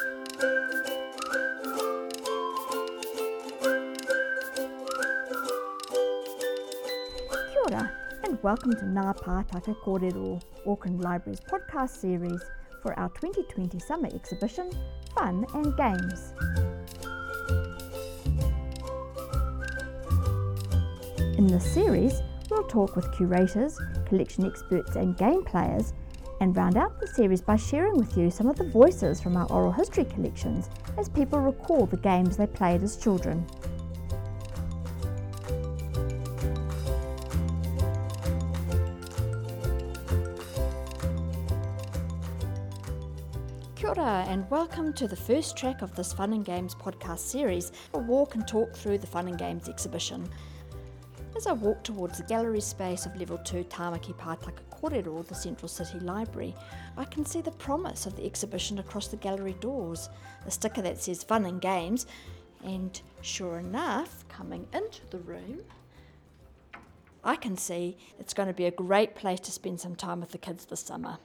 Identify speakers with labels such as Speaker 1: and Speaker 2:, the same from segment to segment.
Speaker 1: Kia ora, and welcome to Ngā Pātaka Kōrero, Auckland Library's podcast series for our 2020 summer exhibition, Fun and Games. In this series, we'll talk with curators, collection experts, and game players, and round out the series by sharing with you some of the voices from our oral history collections as people recall the games they played as children. And welcome to the first track of this Fun and Games podcast series, a walk and talk through the Fun and Games exhibition. As I walk towards the gallery space of Level 2 Tāmaki Pātaka Kōrero, the Central City Library, I can see the promise of the exhibition across the gallery doors, a sticker that says Fun and Games, and sure enough, coming into the room, I can see it's going to be a great place to spend some time with the kids this summer.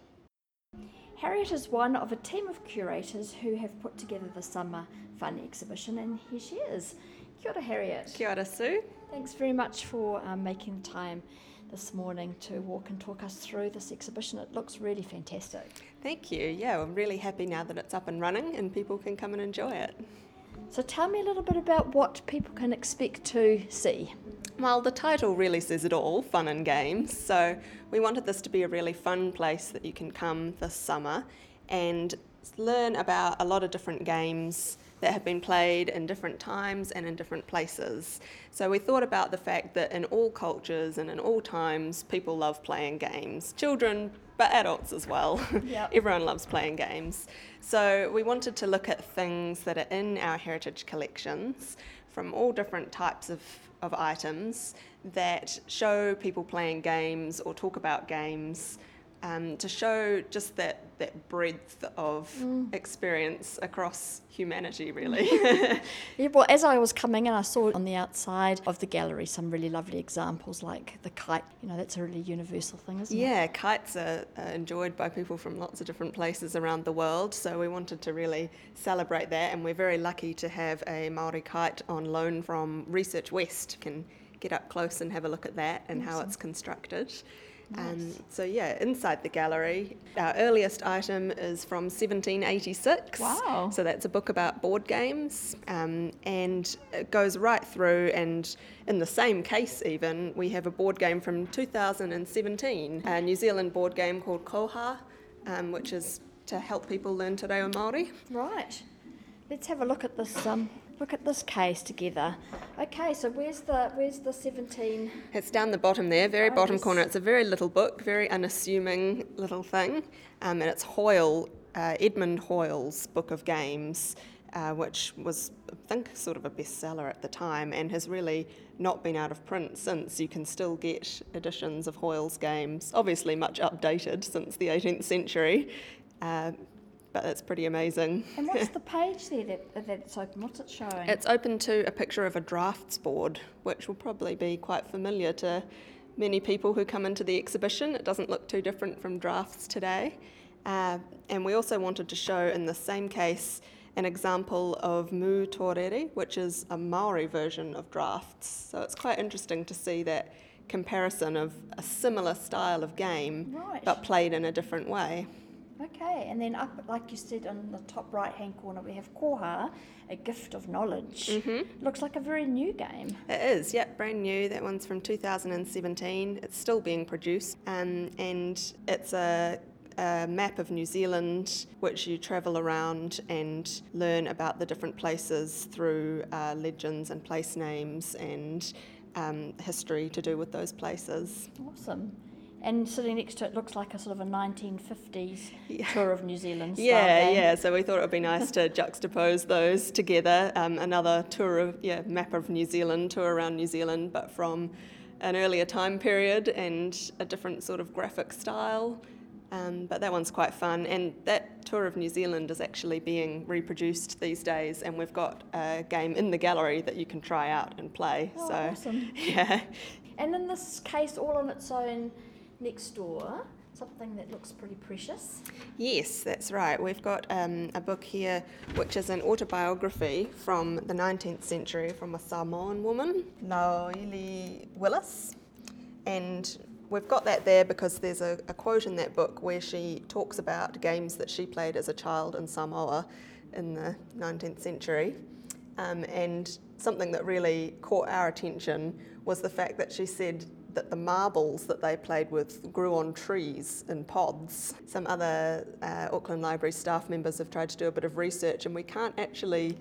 Speaker 1: Harriet is one of a team of curators who have put together the summer fun exhibition, and here she is. Kia ora, Harriet.
Speaker 2: Kia ora, Sue.
Speaker 1: Thanks very much for um, making the time this morning to walk and talk us through this exhibition. It looks really fantastic.
Speaker 2: Thank you. Yeah, I'm really happy now that it's up and running and people can come and enjoy it.
Speaker 1: So, tell me a little bit about what people can expect to see.
Speaker 2: Well, the title really says it all fun and games. So, we wanted this to be a really fun place that you can come this summer and learn about a lot of different games that have been played in different times and in different places. So we thought about the fact that in all cultures and in all times, people love playing games. Children, but adults as well.
Speaker 1: Yep.
Speaker 2: Everyone loves playing games. So we wanted to look at things that are in our heritage collections from all different types of, of items that show people playing games or talk about games um, to show just that, that breadth of experience across humanity, really.
Speaker 1: Yeah, well, as I was coming in, I saw on the outside of the gallery some really lovely examples like the kite. You know, that's a really universal thing, isn't it?
Speaker 2: yeah, kites are, are enjoyed by people from lots of different places around the world, so we wanted to really celebrate that, and we're very lucky to have a Maori kite on loan from Research West. You can get up close and have a look at that and how it's constructed. Um, so yeah, inside the gallery, our earliest item is from 1786.
Speaker 1: Wow.
Speaker 2: So that's a book about board games, um, and it goes right through. And in the same case, even we have a board game from 2017, a New Zealand board game called Koha, um, which is to help people learn Te Reo Māori.
Speaker 1: Right. Let's have a look at this. Um, look at this case together. Okay, so where's the where's the seventeen?
Speaker 2: It's down the bottom there, very
Speaker 1: Oh,
Speaker 2: bottom corner. It's a very little book, very unassuming little thing, um, and it's Hoyle, uh, Edmund Hoyle's book of games, uh, which was, I think, sort of a bestseller at the time, and has really not been out of print since. You can still get editions of Hoyle's games, obviously much updated since the 18th century, uh, but it's pretty amazing.
Speaker 1: And what's the page there that, that it's open? What's it showing?
Speaker 2: It's open to a picture of a drafts board, which will probably be quite familiar to many people who come into the exhibition. It doesn't look too different from drafts today. Uh, and we also wanted to show in the same case an example of mu torere, which is a Maori version of drafts. So it's quite interesting to see that comparison of a similar style of game,
Speaker 1: Right.
Speaker 2: but played in a different way.
Speaker 1: Okay, and then up, like you said, on the top right-hand corner, we have Koha, a gift of knowledge. Mm-hmm. Looks like a very new game.
Speaker 2: It is, yep, brand new. That one's from 2017. It's still being produced, um, and it's a, a map of New Zealand which you travel around and learn about the different places through uh, legends and place names and um, history to do with those places.
Speaker 1: Awesome. And sitting next to it looks like a sort of a 1950s
Speaker 2: Yeah.
Speaker 1: tour of New Zealand. style
Speaker 2: Yeah, yeah. So we thought it would be nice to juxtapose those together. Um, another tour of, yeah, map of New Zealand, tour around New Zealand, but from an earlier time period and a different sort of graphic style. Um, but that one's quite fun. And that tour of New Zealand is actually being reproduced these days. And we've got a game in the gallery that you can try out and play.
Speaker 1: Oh,
Speaker 2: so,
Speaker 1: awesome.
Speaker 2: yeah.
Speaker 1: And in this case, all on its own, next door, something that looks pretty precious.
Speaker 2: Yes, that's right. We've got um, a book here which is an autobiography from the 19th century from a Samoan woman, Naoili Willis. And we've got that there because there's a, a quote in that book where she talks about games that she played as a child in Samoa in the 19th century. Um, and something that really caught our attention was the fact that she said that the marbles that they played with grew on trees in pods. Some other uh, Auckland Library staff members have tried to do a bit of research, and we can't actually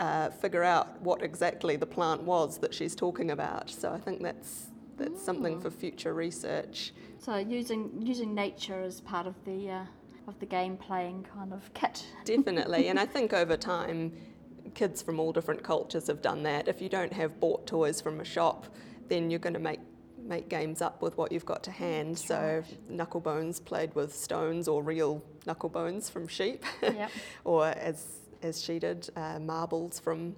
Speaker 2: uh, figure out what exactly the plant was that she's talking about. So I think that's that's something for future research.
Speaker 1: So using using nature as part of the uh, of the game playing kind of kit.
Speaker 2: Definitely, and I think over time, kids from all different cultures have done that. If you don't have bought toys from a shop, then you're going to make make games up with what you've got to hand.
Speaker 1: That's
Speaker 2: so knuckle bones played with stones or real knuckle bones from sheep,
Speaker 1: Yep.
Speaker 2: or as as she did, uh, marbles from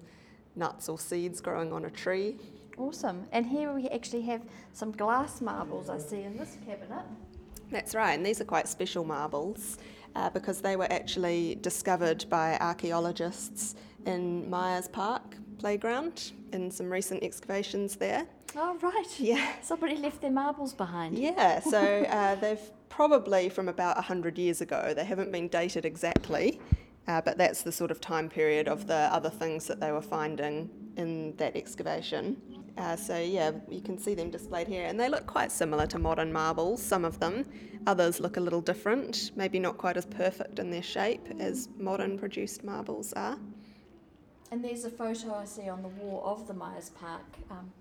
Speaker 2: nuts or seeds growing on a tree.
Speaker 1: Awesome. And here we actually have some glass marbles I see in this cabinet.
Speaker 2: That's right, and these are quite special marbles uh, because they were actually discovered by archaeologists in Myers Park playground in some recent excavations there.
Speaker 1: Oh right.
Speaker 2: Yeah.
Speaker 1: Somebody left their marbles behind.
Speaker 2: Yeah, so uh, they've probably from about 100 years ago. They haven't been dated exactly, uh, but that's the sort of time period of the other things that they were finding in that excavation. Uh, so yeah, you can see them displayed here, and they look quite similar to modern marbles. Some of them, others look a little different, maybe not quite as perfect in their shape as modern produced marbles are.
Speaker 1: And there's a photo I see on the wall of the Myers Park um,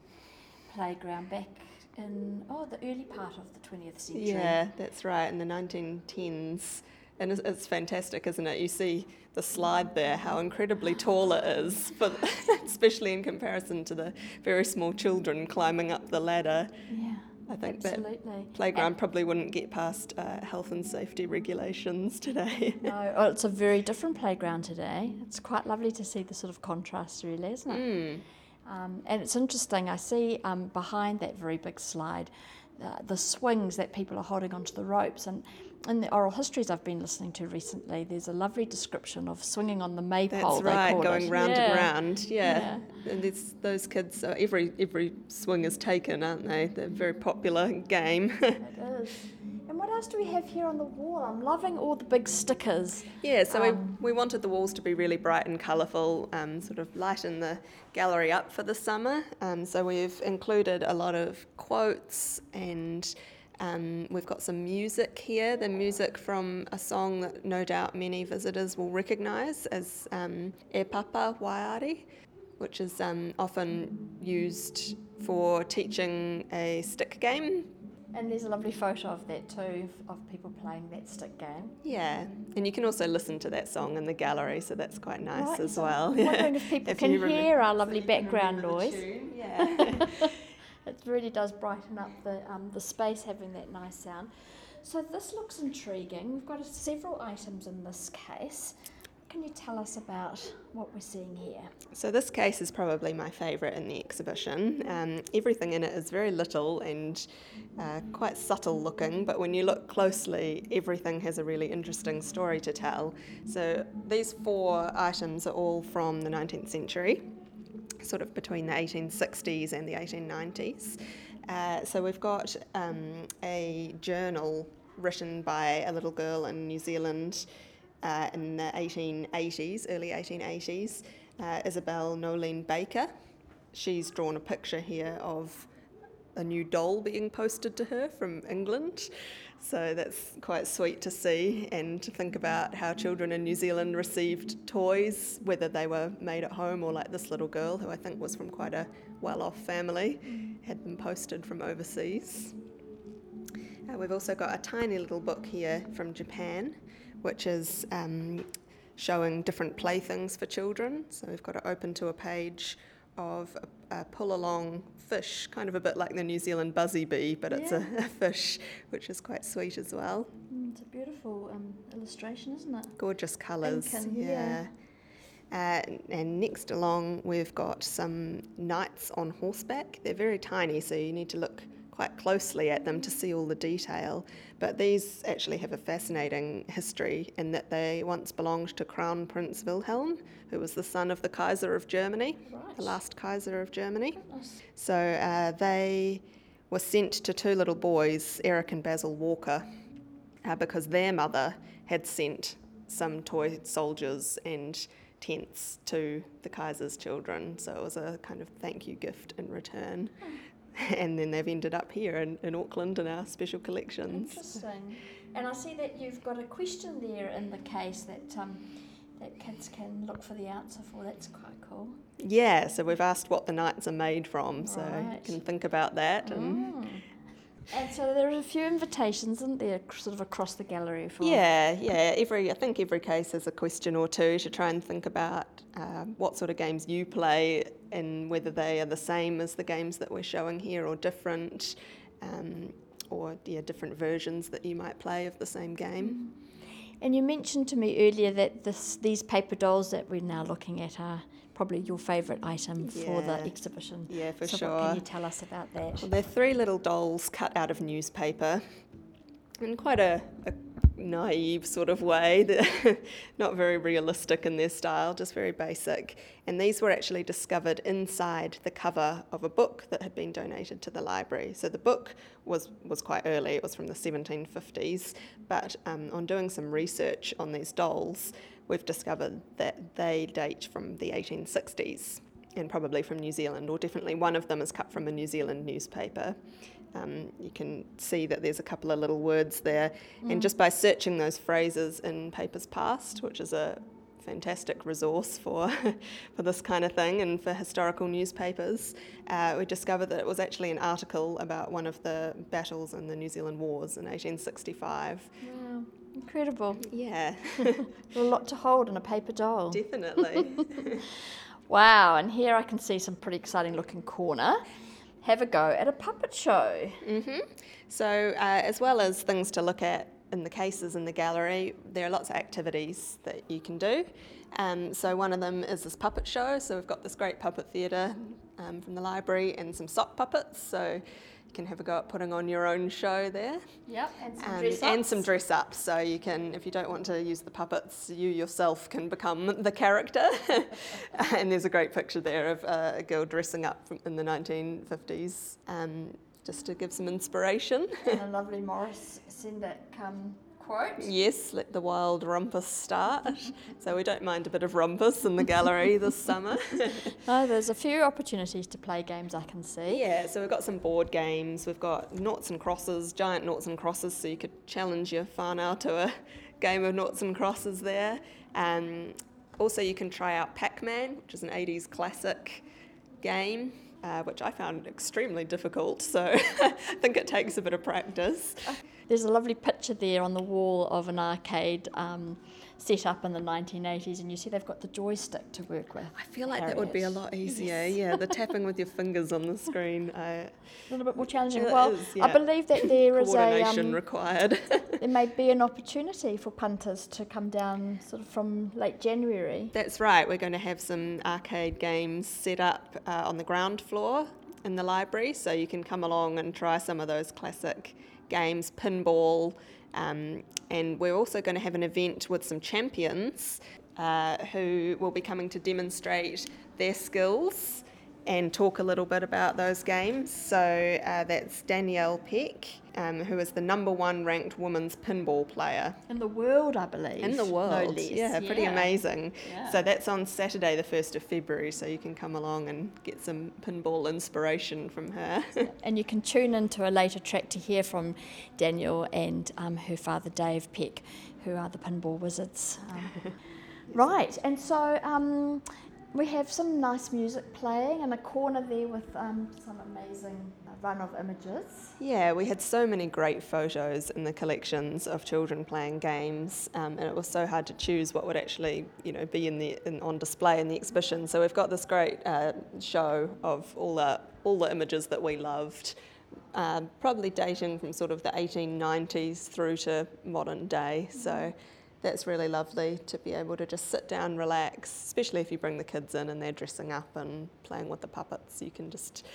Speaker 1: playground back in oh the early part of the 20th century.
Speaker 2: Yeah, that's right, in the 1910s. And it's, it's fantastic, isn't it? You see the slide there, how incredibly tall it is, but especially in comparison to the very small children climbing up the ladder.
Speaker 1: Yeah.
Speaker 2: I think
Speaker 1: Absolutely.
Speaker 2: that playground probably wouldn't get past uh, health and safety regulations today.
Speaker 1: No, oh, it's a very different playground today. It's quite lovely to see the sort of contrast, really, isn't it?
Speaker 2: Mm.
Speaker 1: Um, and it's interesting. I see um, behind that very big slide uh, the swings that people are holding onto the ropes. And in the oral histories I've been listening to recently, there's a lovely description of swinging on the maypole.
Speaker 2: That's right, going
Speaker 1: it.
Speaker 2: round
Speaker 1: Yeah.
Speaker 2: and round. Yeah, and it's those kids. Uh, every every swing is taken, aren't they? They're a very popular game.
Speaker 1: It is. Else do we have here on the wall? I'm loving all the big stickers.
Speaker 2: Yeah, so
Speaker 1: Um,
Speaker 2: we, we wanted the walls to be really bright and colourful, um, sort of lighten the gallery up for the summer. Um, so we've included a lot of quotes and um, we've got some music here, the music from a song that no doubt many visitors will recognise as um, E Papa Waiari, which is um, often used for teaching a stick game
Speaker 1: And there's a lovely photo of that too, of people playing that stick game.
Speaker 2: Yeah, and you can also listen to that song in the gallery, so that's quite nice
Speaker 1: Right,
Speaker 2: as
Speaker 1: so
Speaker 2: well.
Speaker 1: I'm wondering if people can
Speaker 2: you
Speaker 1: hear our lovely
Speaker 2: you can
Speaker 1: background noise.
Speaker 2: Yeah.
Speaker 1: It really does brighten up the, um, the space having that nice sound. So this looks intriguing. We've got several items in this case. Can you tell us about what we're seeing here?
Speaker 2: so this case is probably my favourite in the exhibition. Um, everything in it is very little and uh, quite subtle looking, but when you look closely, everything has a really interesting story to tell. So these four items are all from the 19th century. sort of between the 1860s and the 1890s. Uh, so we've got um, a journal written by a little girl in New Zealand uh, in the 1880s, early 1880s, uh, Isabel Nolene Baker. She's drawn a picture here of a new doll being posted to her from England. So that's quite sweet to see and to think about how children in New Zealand received toys, whether they were made at home or like this little girl, who I think was from quite a well off family, had them posted from overseas. Uh, we've also got a tiny little book here from Japan, which is um, showing different playthings for children. So we've got it open to a page of a, a pull along fish, kind of a bit like the New Zealand buzzy bee, but it's a, a fish, which is quite sweet as well.
Speaker 1: Mm, it's a beautiful um, illustration, isn't it?
Speaker 2: Gorgeous colours. Yeah.
Speaker 1: yeah.
Speaker 2: Uh, and next along, we've got some knights on horseback. They're very tiny, so you need to look quite closely at them to see all the detail. But these actually have a fascinating history in that they once belonged to Crown Prince Wilhelm, who was the son of the Kaiser of Germany,
Speaker 1: Right.
Speaker 2: the last Kaiser of Germany.
Speaker 1: Goodness.
Speaker 2: So uh, they were sent to two little boys, Eric and Basil Walker, uh, because their mother had sent some toy soldiers and tents to the Kaiser's children. So it was a kind of thank you gift in return. And then they've ended up here in, in Auckland in our special collections.
Speaker 1: Interesting. And I see that you've got a question there in the case that um, that kids can look for the answer for. That's quite cool.
Speaker 2: Yeah, so we've asked what the knights are made from, so you can think about that. And
Speaker 1: Mm. And so there are a few invitations, isn't there, sort of across the gallery for
Speaker 2: Yeah, yeah. Every I think every case has a question or two to try and think about uh, what sort of games you play and whether they are the same as the games that we're showing here or different, um, or yeah, different versions that you might play of the same game.
Speaker 1: And you mentioned to me earlier that this, these paper dolls that we're now looking at are probably your favourite item for the exhibition.
Speaker 2: Yeah, for
Speaker 1: so
Speaker 2: sure.
Speaker 1: what can you tell us about that?
Speaker 2: Well, they're three little dolls cut out of newspaper in quite a, a naive sort of way, not very realistic in their style, just very basic. And these were actually discovered inside the cover of a book that had been donated to the library. So the book was, was quite early, it was from the 1750s, but um, on doing some research on these dolls, we've discovered that they date from the 1860s and probably from New Zealand, or definitely one of them is cut from a New Zealand newspaper. Um, you can see that there's a couple of little words there, and just by searching those phrases in Papers Past, which is a fantastic resource for for this kind of thing and for historical newspapers, uh, we discovered that it was actually an article about one of the battles in the New Zealand Wars in 1865.
Speaker 1: Wow, incredible.
Speaker 2: Yeah,
Speaker 1: A lot to hold in a paper doll.
Speaker 2: definitely.
Speaker 1: Wow, and here I can see some pretty exciting looking corner. Have a go at a puppet show.
Speaker 2: hmm So, uh, as well as things to look at in the cases in the gallery, there are lots of activities that you can do. Um, so, one of them is this puppet show. So, we've got this great puppet theatre um, from the library and some sock puppets. So, can have a go at putting on your own show there.
Speaker 1: Yep, and some
Speaker 2: Um,
Speaker 1: dress
Speaker 2: and some
Speaker 1: ups.
Speaker 2: dress ups. So you can, if you don't want to use the puppets, you yourself can become the character. and there's a great picture there of a girl dressing up in the 1950s, um, just to give some inspiration.
Speaker 1: and a lovely Maurice Sendak um, quote.
Speaker 2: yes, let the wild rumpus start. so we don't mind a bit of rumpus in the gallery this summer.
Speaker 1: No, there's a few opportunities to play games I can see.
Speaker 2: Yeah, so we've got some board games. We've got noughts and crosses, giant noughts and crosses, so you could challenge your whānau to a game of noughts and crosses there. Um, also, you can try out Pac Man, which is an 80s classic game. Uh, which I found extremely difficult, so I think it takes a bit of practice.
Speaker 1: There's a lovely picture there on the wall of an arcade um, set up in the 1980s, and you see they've got the joystick to work with.
Speaker 2: I feel like that would be a lot easier. Yeah, the tapping with your fingers on the screen. I,
Speaker 1: A little bit more challenging. Well,
Speaker 2: is,
Speaker 1: I believe that there is a um,
Speaker 2: required.
Speaker 1: there may be an opportunity for punters to come down sort of from late January.
Speaker 2: That's right. We're going to have some arcade games set up uh, on the ground floor in the library, so you can come along and try some of those classic games, pinball, um, and we're also going to have an event with some champions uh, who will be coming to demonstrate their skills and talk a little bit about those games. So uh, that's Danielle Peck, um, who is the number one ranked women's pinball player
Speaker 1: In the world, I believe.
Speaker 2: in the world, no
Speaker 1: less.
Speaker 2: yeah, pretty
Speaker 1: Yeah.
Speaker 2: amazing.
Speaker 1: Yeah.
Speaker 2: So that's on Saturday, the 1st of February, so you can come along and get some pinball inspiration from her.
Speaker 1: And you can tune into a later track to hear from Danielle and um, her father Dave Peck, who are the pinball wizards. Um, right, and so um, we have some nice music playing and a corner there with um, some amazing run of images.
Speaker 2: yeah, we had so many great photos in the collections of children playing games, um, and it was so hard to choose what would actually, you know, be in the in, on display in the exhibition. So we've got this great uh, show of all the all the images that we loved. um, probably dating from sort of the 1890s through to modern day. So that's really lovely to be able to just sit down, relax, especially if you bring the kids in and they're dressing up and playing with the puppets. You can just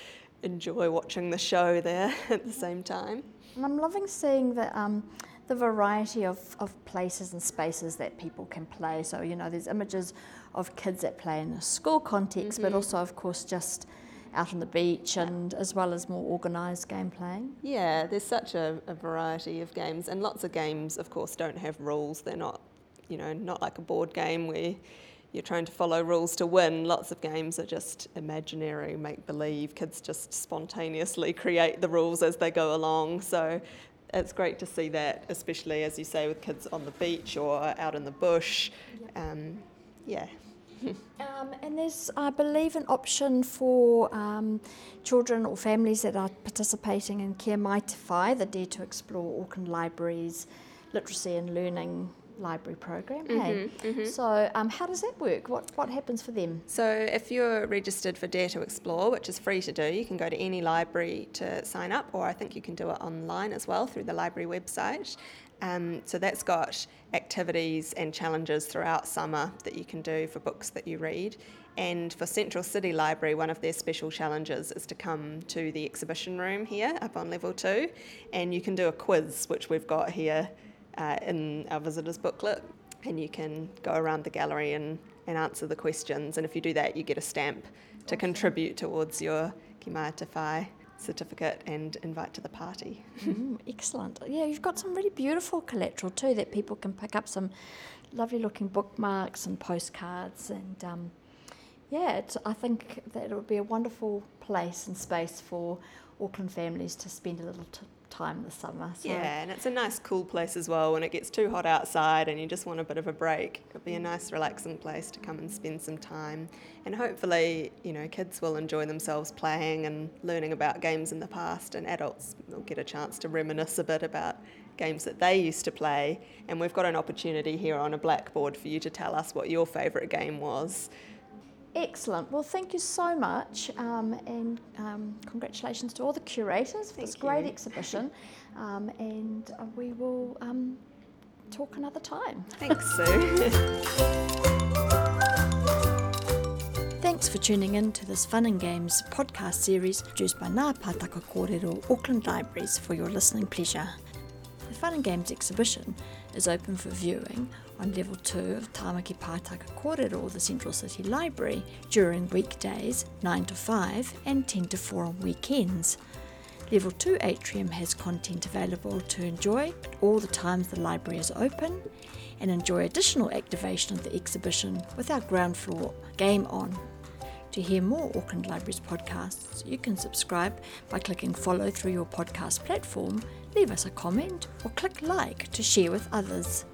Speaker 2: enjoy watching the show there at the same time.
Speaker 1: And I'm loving seeing the, um, the variety of, of places and spaces that people can play. So, you know, there's images of kids that play in a school context, mm-hmm. but also, of course, just out on the beach and as well as more organised game playing?
Speaker 2: Yeah, there's such a, a, variety of games, and lots of games, of course, don't have rules. They're not, you know, not like a board game where you're trying to follow rules to win. Lots of games are just imaginary, make believe. Kids just spontaneously create the rules as they go along. So it's great to see that, especially as you say, with kids on the beach or out in the bush. Um, yeah.
Speaker 1: um, and there's, I believe, an option for um, children or families that are participating in Kia Mai Te the Dare to Explore Auckland Libraries literacy and learning library program. Mm-hmm, hey? Mm-hmm. So, um, how does that work? What what happens for them?
Speaker 2: So, if you're registered for Dare to Explore, which is free to do, you can go to any library to sign up, or I think you can do it online as well through the library website. Um, so that's got activities and challenges throughout summer that you can do for books that you read. And for Central City Library, one of their special challenges is to come to the exhibition room here up on level two, and you can do a quiz, which we've got here uh, in our visitors booklet. And you can go around the gallery and, and answer the questions. And if you do that, you get a stamp to contribute towards your Te Whai certificate and invite to the party.
Speaker 1: Mm, excellent. Yeah, you've got some really beautiful collateral too that people can pick up some lovely looking bookmarks and postcards and um, yeah, I think that it would be a wonderful place and space for Auckland families to spend a little time this summer.
Speaker 2: So. Yeah, and it's a nice cool place as well when it gets too hot outside and you just want a bit of a break. It'll be a nice relaxing place to come and spend some time. And hopefully, you know, kids will enjoy themselves playing and learning about games in the past and adults will get a chance to reminisce a bit about games that they used to play. And we've got an opportunity here on a blackboard for you to tell us what your favourite game was.
Speaker 1: Excellent. Well, thank you so much, um, and um, congratulations to all the curators for thank this great you. exhibition. Um, and uh, we will um, talk another time.
Speaker 2: Thanks, Sue.
Speaker 1: Thanks for tuning in to this Fun and Games podcast series produced by Ngā Pātaka Kōrero Auckland Libraries for your listening pleasure. The Fun and Games exhibition is open for viewing on level 2 of Tāmaki Pātaka Kōrero, the Central City Library, during weekdays 9 to 5 and 10 to 4 on weekends. Level 2 atrium has content available to enjoy at all the times the library is open and enjoy additional activation of the exhibition with our ground floor game on. To hear more Auckland Libraries podcasts, you can subscribe by clicking follow through your podcast platform, leave us a comment, or click like to share with others.